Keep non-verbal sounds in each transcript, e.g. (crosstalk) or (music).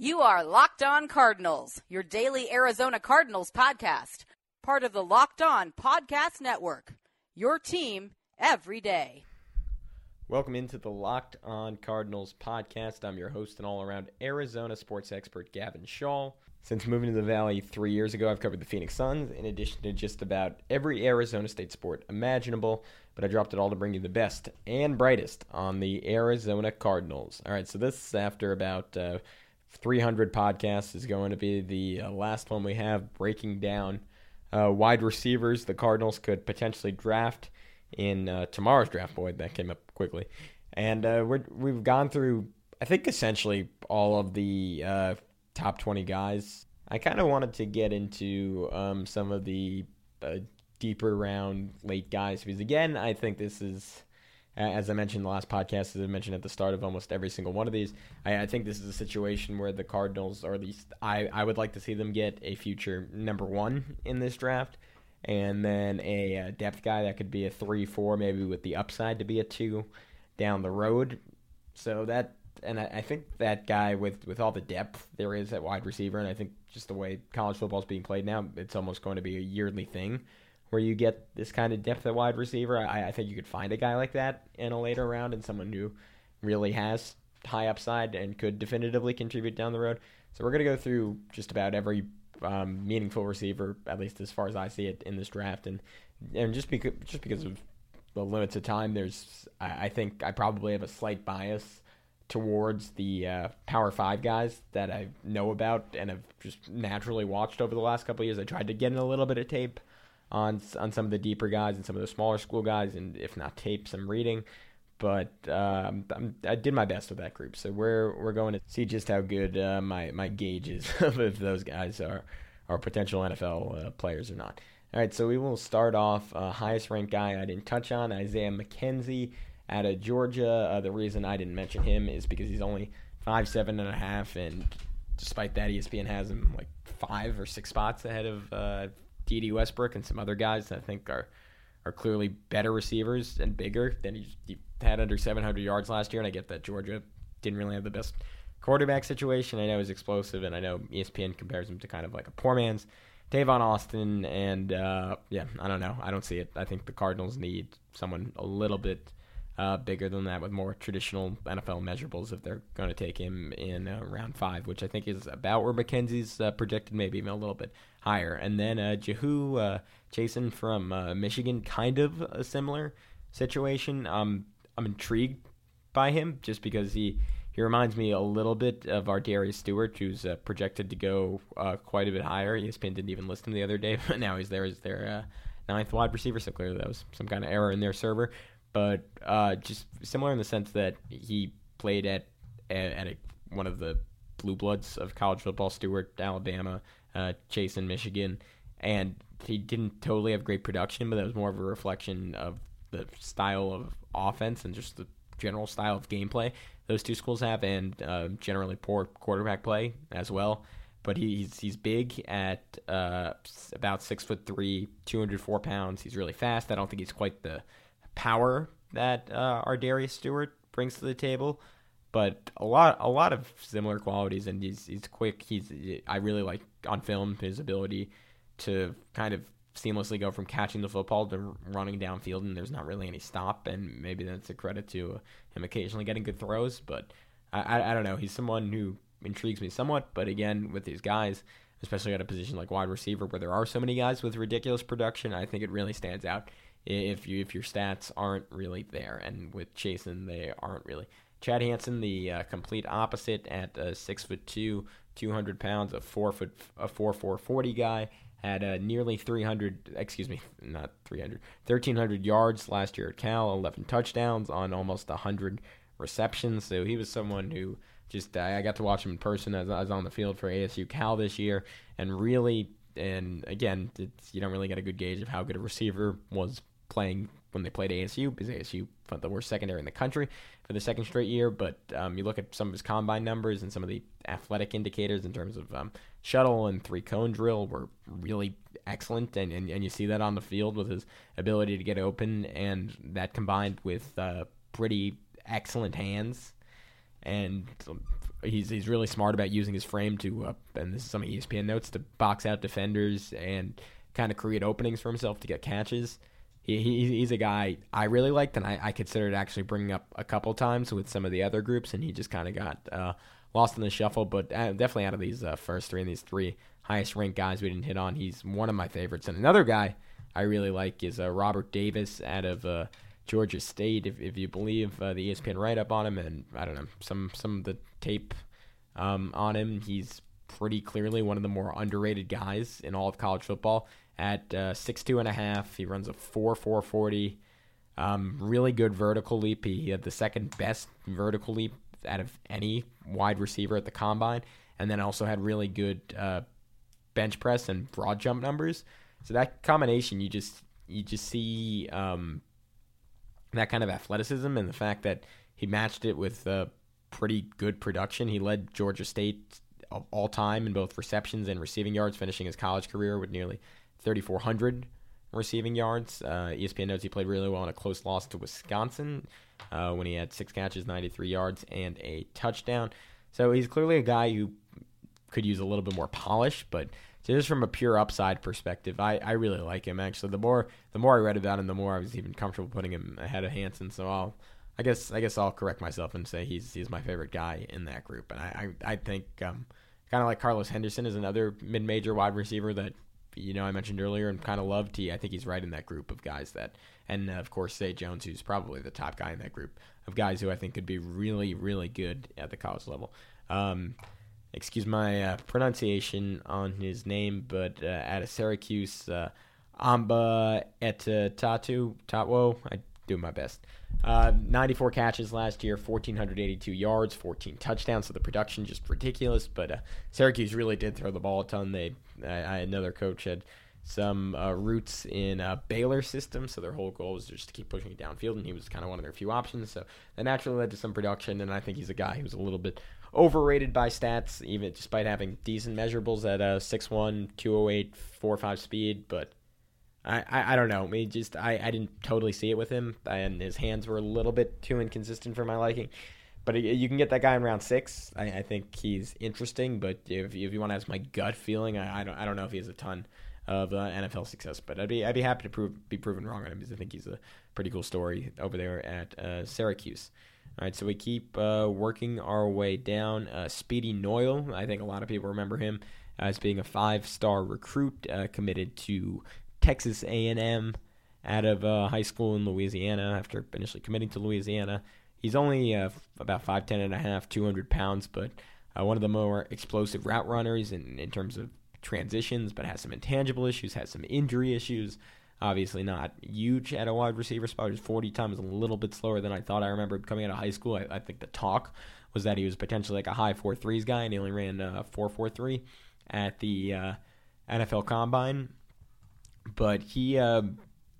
You are Locked On Cardinals, your daily Arizona Cardinals podcast. Part of the Locked On Podcast Network. Your team every day. Welcome into the Locked On Cardinals podcast. I'm your host and all around Arizona sports expert, Gavin Shaw. Since moving to the Valley three years ago, I've covered the Phoenix Suns in addition to just about every Arizona State sport imaginable, but I dropped it all to bring you the best and brightest on the Arizona Cardinals. All right, so this, after about uh, 300 podcasts, is going to be the uh, last one we have breaking down uh, wide receivers the Cardinals could potentially draft in uh, tomorrow's draft. Boy, that came up quickly. And uh, we have gone through, I think, essentially all of the uh, top 20 guys. I kind of wanted to get into um, some of the deeper round late guys because, again, I think this is, as I mentioned in the last podcast, as I mentioned at the start of almost every single one of these, I, I think this is a situation where the Cardinals, or at least I, I would like to see them get a future number one in this draft. And then a, a depth guy that could be a three, four, maybe with the upside to be a two down the road. So that and I, I, think that guy with with all the depth there is at wide receiver, and I think just the way college football is being played now, it's almost going to be a yearly thing where you get this kind of depth at wide receiver. I, I think you could find a guy like that in a later round, and someone who really has high upside and could definitively contribute down the road. So we're going to go through just about every um, meaningful receiver, at least as far as I see it in this draft, and and just because just because of the limits of time, there's I, I think I probably have a slight bias towards the uh, Power Five guys that I know about and have just naturally watched over the last couple years. I tried to get in a little bit of tape on on some of the deeper guys and some of the smaller school guys, and if not tape, some reading. But um, i did my best with that group, so we're we're going to see just how good uh, my my gauge is (laughs) of if those guys are are potential NFL uh, players or not. All right, so we will start off uh, highest ranked guy I didn't touch on Isaiah McKenzie out of Georgia. Uh, the reason I didn't mention him is because he's only five seven and a half, and despite that, ESPN has him like five or six spots ahead of Dede Westbrook and some other guys that I think are are clearly better receivers and bigger than he, he had under 700 yards last year. And I get that Georgia didn't really have the best quarterback situation. I know he's explosive, and I know ESPN compares him to kind of like a poor man's Tavon Austin. And uh, yeah, I don't know. I don't see it. I think the Cardinals need someone a little bit uh, bigger than that with more traditional NFL measurables if they're going to take him in uh, round five, which I think is about where McKenzie's uh, projected, maybe even a little bit higher. And then uh, Jehu uh, Chesson from uh, Michigan, kind of a similar situation. Um, I'm intrigued by him just because he he reminds me a little bit of ArDarius Stewart, who's uh, projected to go uh, quite a bit higher. ESPN didn't even list him the other day, (laughs) but now he's there as their uh, ninth wide receiver. So clearly that was some kind of error in their server but uh, just similar in the sense that he played at at, a, one of the blue bloods of college football, Stewart, Alabama, uh, Chesson Michigan, and he didn't totally have great production, but that was more of a reflection of the style of offense and just the general style of gameplay those two schools have, and uh, generally poor quarterback play as well. But he's he's big at uh, about six foot three, two hundred four pounds. He's really fast. I don't think he's quite the power that uh, ArDarius Stewart brings to the table, but a lot a lot of similar qualities. And he's he's quick. He's I really like on film his ability to kind of seamlessly go from catching the football to running downfield, and there's not really any stop. And maybe that's a credit to him occasionally getting good throws. But I, I, I don't know. He's someone who intrigues me somewhat. But again, with these guys, especially at a position like wide receiver, where there are so many guys with ridiculous production, I think it really stands out if you if your stats aren't really there. And with Chesson, they aren't really. Chad Hansen, the uh, complete opposite at uh, six foot two, two hundred pounds, a four foot a four four forty guy. Had uh, nearly 300, excuse me, (laughs) not 300, 1,300 yards last year at Cal, 11 touchdowns on almost 100 receptions. So he was someone who just I got to watch him in person as I was on the field for ASU Cal this year, and really, and again, you don't really get a good gauge of how good a receiver was playing when they played ASU because ASU thought the worst secondary in the country for the second straight year. But um, you look at some of his combine numbers and some of the athletic indicators in terms of um, shuttle and three cone drill were really excellent, and, and and you see that on the field with his ability to get open, and that combined with uh, pretty excellent hands and he's he's really smart about using his frame to uh, and this is some ESPN notes to box out defenders and kind of create openings for himself to get catches. He, he he's a guy I really liked and I, I considered actually bringing up a couple times with some of the other groups and he just kind of got uh, lost in the shuffle. But uh, definitely out of these uh, first three and these three highest ranked guys we didn't hit on, he's one of my favorites. And another guy I really like is uh, Robert Davis out of uh, Georgia State, if, if you believe uh, the ESPN write up on him, and I don't know some some of the tape um, on him, he's pretty clearly one of the more underrated guys in all of college football. At uh, six two and a half, he runs a four four forty. Um, really good vertical leap. He, had the second best vertical leap out of any wide receiver at the combine, and then also had really good uh, bench press and broad jump numbers. So that combination, you just you just see um, that kind of athleticism and the fact that he matched it with uh, pretty good production. He led Georgia State all time in both receptions and receiving yards, finishing his college career with nearly 3,400 receiving yards. Uh, ESPN notes he played really well in a close loss to Wisconsin uh, when he had six catches, 93 yards, and a touchdown. So he's clearly a guy who could use a little bit more polish, but just from a pure upside perspective, I, I really like him. Actually, the more the more I read about him, the more I was even comfortable putting him ahead of Hansen. So I'll I guess I guess I'll correct myself and say he's he's my favorite guy in that group. And I I, I think um, kind of like Carlos Henderson is another mid major wide receiver that you know I mentioned earlier and kind of loved. He I think he's right in that group of guys that and uh, of course Zay Jones who's probably the top guy in that group of guys who I think could be really really good at the college level. Um, excuse my uh, pronunciation on his name, but uh, out of Syracuse, uh, Amba Tatu Tatwo. I do my best. Uh, 94 catches last year, 1,482 yards, 14 touchdowns. So the production just ridiculous. But uh, Syracuse really did throw the ball a ton. They, I, I another coach had some uh, roots in a Baylor system, so their whole goal was just to keep pushing it downfield, and he was kind of one of their few options. So that naturally led to some production, and I think he's a guy who's a little bit overrated by stats, even despite having decent measurables at a 6'1", 208, 4'5 speed. But I, I, don't know. I just I, I didn't totally see it with him, and his hands were a little bit too inconsistent for my liking. But you can get that guy in round six. I, I think he's interesting, but if, if you want to ask my gut feeling, I, I don't I don't know if he has a ton of uh, NFL success. But I'd be I'd be happy to prove be proven wrong on him because I think he's a pretty cool story over there at uh, Syracuse. All right, so we keep uh, working our way down. Uh, Speedy Noil, I think a lot of people remember him as being a five-star recruit uh, committed to Texas A&M out of uh, high school in Louisiana after initially committing to Louisiana. He's only uh, about 5'10 and a half, 200 pounds, but uh, one of the more explosive route runners in, in terms of transitions, but has some intangible issues, has some injury issues. Obviously, not huge at a wide receiver spot. His 40 times a little bit slower than I thought. I remember coming out of high school. I, I think the talk was that he was potentially like a high 4.3s guy, and he only ran uh, 4.43 at the uh, NFL Combine. But he, uh,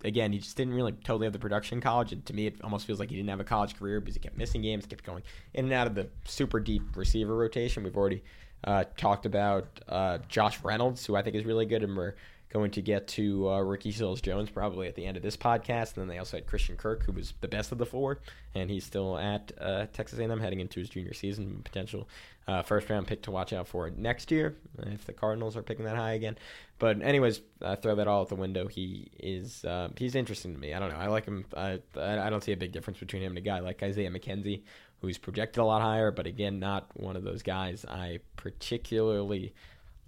again, he just didn't really totally have the production college. And to me, it almost feels like he didn't have a college career because he kept missing games, kept going in and out of the super deep receiver rotation. We've already uh, talked about uh, Josh Reynolds, who I think is really good, and we're going to get to uh, Ricky Seals Jones probably at the end of this podcast. And then they also had Christian Kirk, who was the best of the four, and he's still at uh, Texas A&M heading into his junior season. Potential uh, first round pick to watch out for next year if the Cardinals are picking that high again. But anyways, uh, throw that all out the window. He is uh, he's interesting to me. I don't know. I like him. I I don't see a big difference between him and a guy like Isaiah McKenzie, who's projected a lot higher, but again, not one of those guys I particularly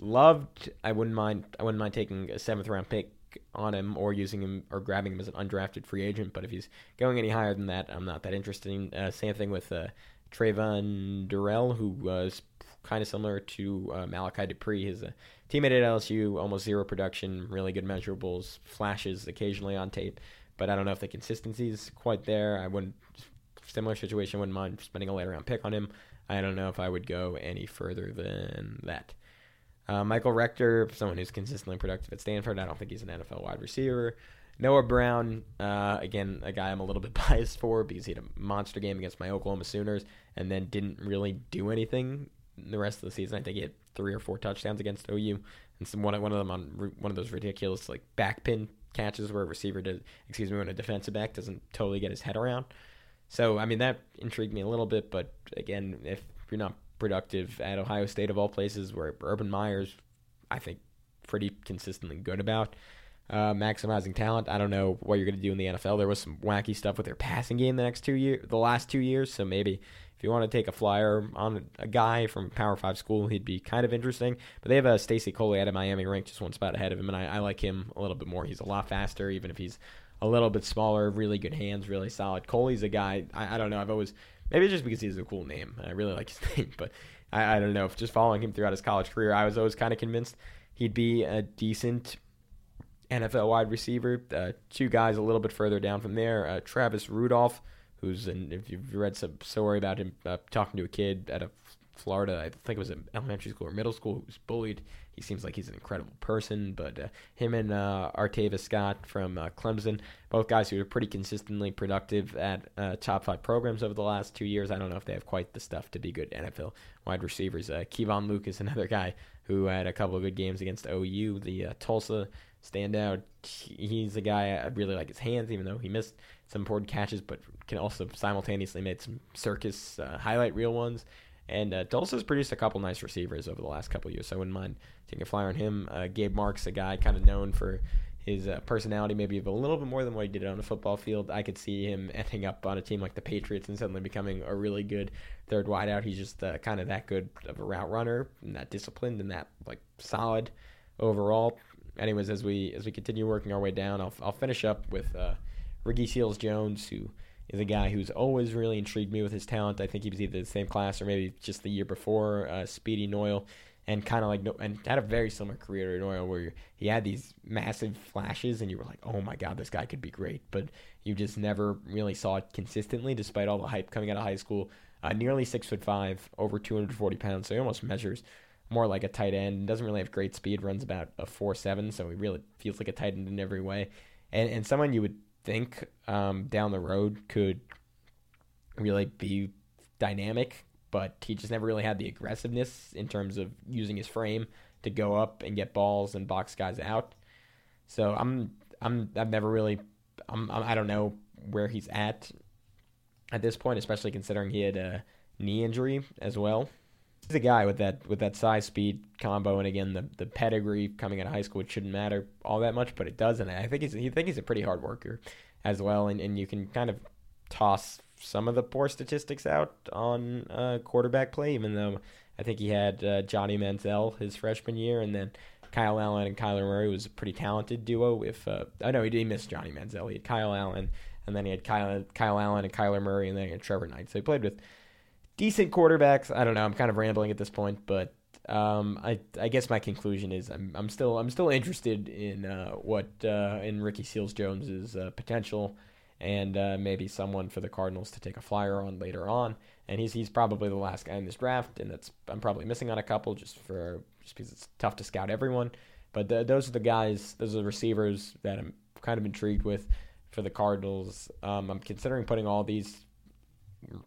loved. I wouldn't mind. I wouldn't mind taking a seventh round pick on him or using him or grabbing him as an undrafted free agent. But if he's going any higher than that, I'm not that interested. In, uh, same thing with uh, Travin Dural, who was kind of similar to uh, Malachi Dupre. His uh, teammate at LSU, almost zero production, really good measurables, flashes occasionally on tape. But I don't know if the consistency is quite there. I wouldn't similar situation. Wouldn't mind spending a later round pick on him. I don't know if I would go any further than that. Uh, Michael Rector, someone who's consistently productive at Stanford. I don't think he's an NFL wide receiver. Noah Brown, uh, again, a guy I'm a little bit (laughs) biased for because he had a monster game against my Oklahoma Sooners and then didn't really do anything the rest of the season. I think he had three or four touchdowns against OU, and some one one of them on one of those ridiculous like backpin catches where a receiver did, excuse me, when a defensive back doesn't totally get his head around. So I mean that intrigued me a little bit, but again, if you're not productive at Ohio State of all places, where Urban Meyer's, I think, pretty consistently good about uh, maximizing talent. I don't know what you're going to do in the NFL. There was some wacky stuff with their passing game the next two year, the last two years. So maybe if you want to take a flyer on a guy from Power Five school, he'd be kind of interesting. But they have a Stacy Coley out of Miami ranked just one spot ahead of him, and I, I like him a little bit more. He's a lot faster, even if he's a little bit smaller. Really good hands, really solid. Coley's a guy. I, I don't know. I've always maybe it's just because he's a cool name. I really like (laughs) his name, but I, I don't know. If just following him throughout his college career, I was always kind of convinced he'd be a decent NFL wide receiver. Uh, two guys a little bit further down from there. Uh, Travis Rudolph, who's in, if you've read some story about him uh, talking to a kid at a Florida, I think it was an elementary school or middle school, who was bullied. He seems like he's an incredible person, but uh, him and uh, Artavis Scott from uh, Clemson, both guys who are pretty consistently productive at uh, top five programs over the last two years. I don't know if they have quite the stuff to be good NFL wide receivers. Uh, Keevan Lucas, (laughs) another guy who had a couple of good games against OU. The uh, Tulsa standout. He's a guy I really like his hands, even though he missed some important catches, but can also simultaneously make some circus uh, highlight reel ones. And uh, Tulsa's produced a couple nice receivers over the last couple years, so I wouldn't mind taking a flyer on him. Uh, Gabe Marks, a guy kind of known for his uh, personality, maybe a little bit more than what he did on a football field. I could see him (laughs) ending up on a team like the Patriots and suddenly becoming a really good third wideout. He's just uh, kind of that good of a route runner, and that disciplined, and that like solid overall. Anyways, as we as we continue working our way down, I'll I'll finish up with uh, Ricky Seals Jones, who is a guy who's always really intrigued me with his talent. I think he was either the same class or maybe just the year before uh, Speedy Noil, and kind of like and had a very similar career to Noil, where he had these massive flashes, and you were like, oh my god, this guy could be great, but you just never really saw it consistently, despite all the hype coming out of high school. Uh, nearly six foot five, over 240 pounds, so he almost measures more like a tight end. Doesn't really have great speed. Runs about a four seven, so he really feels like a tight end in every way. And and someone you would think um, down the road could really be dynamic, but he just never really had the aggressiveness in terms of using his frame to go up and get balls and box guys out. So I'm I'm I've never really I'm, I don't know where he's at at this point, especially considering he had a knee injury as well. He's a guy with that with that size speed combo, and again the the pedigree coming out of high school, it shouldn't matter all that much, but it does, and I think he's he think he's a pretty hard worker as well, and, and you can kind of toss some of the poor statistics out on uh, quarterback play, even though I think he had uh, Johnny Manziel his freshman year, and then Kyle Allen and Kyler Murray was a pretty talented duo. If uh, I know he did miss Johnny Manziel, he had Kyle Allen, and then he had Kyle Kyle Allen and Kyler Murray, and then he had Trevor Knight. So he played with decent quarterbacks. I don't know. I'm kind of rambling at this point, but um, I I guess my conclusion is I'm I'm still I'm still interested in uh, what uh, in Ricky Seals Jones's uh, potential, and uh, maybe someone for the Cardinals to take a flyer on later on. And he's he's probably the last guy in this draft, and that's I'm probably missing on a couple just for just because it's tough to scout everyone. But the, those are the guys, those are the receivers that I'm kind of intrigued with for the Cardinals. Um, I'm considering putting all these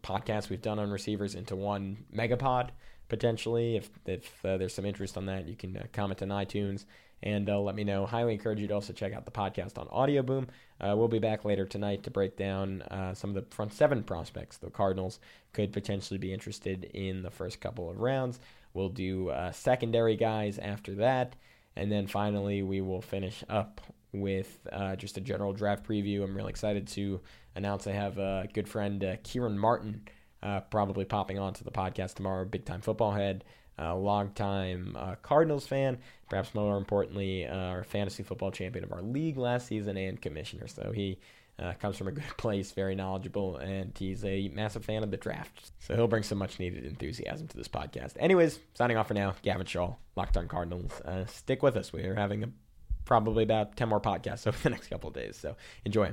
podcasts we've done on receivers into one megapod potentially. If if uh, there's some interest on that, you can uh, comment on iTunes and uh, let me know. Highly encourage you to also check out the podcast on Audio Boom. Uh, we'll be back later tonight to break down uh, some of the front seven prospects the Cardinals could potentially be interested in the first couple of rounds. We'll do uh, secondary guys after that. And then finally, we will finish up with just a general draft preview. I'm really excited to announce I have a good friend, uh, Kieran Martin, uh, probably popping onto the podcast tomorrow. Big time football head, uh, long time uh, Cardinals fan, perhaps more importantly, uh, our fantasy football champion of our league last season and commissioner. So he uh, comes from a (laughs) good place, very knowledgeable, and he's a massive fan of the draft. So he'll bring some much needed enthusiasm to this podcast. Anyways, signing off for now, Gavin Shaw, Locked on Cardinals. Uh, stick with us. We are having a, probably about 10 more podcasts (laughs) over the next couple days. So enjoy.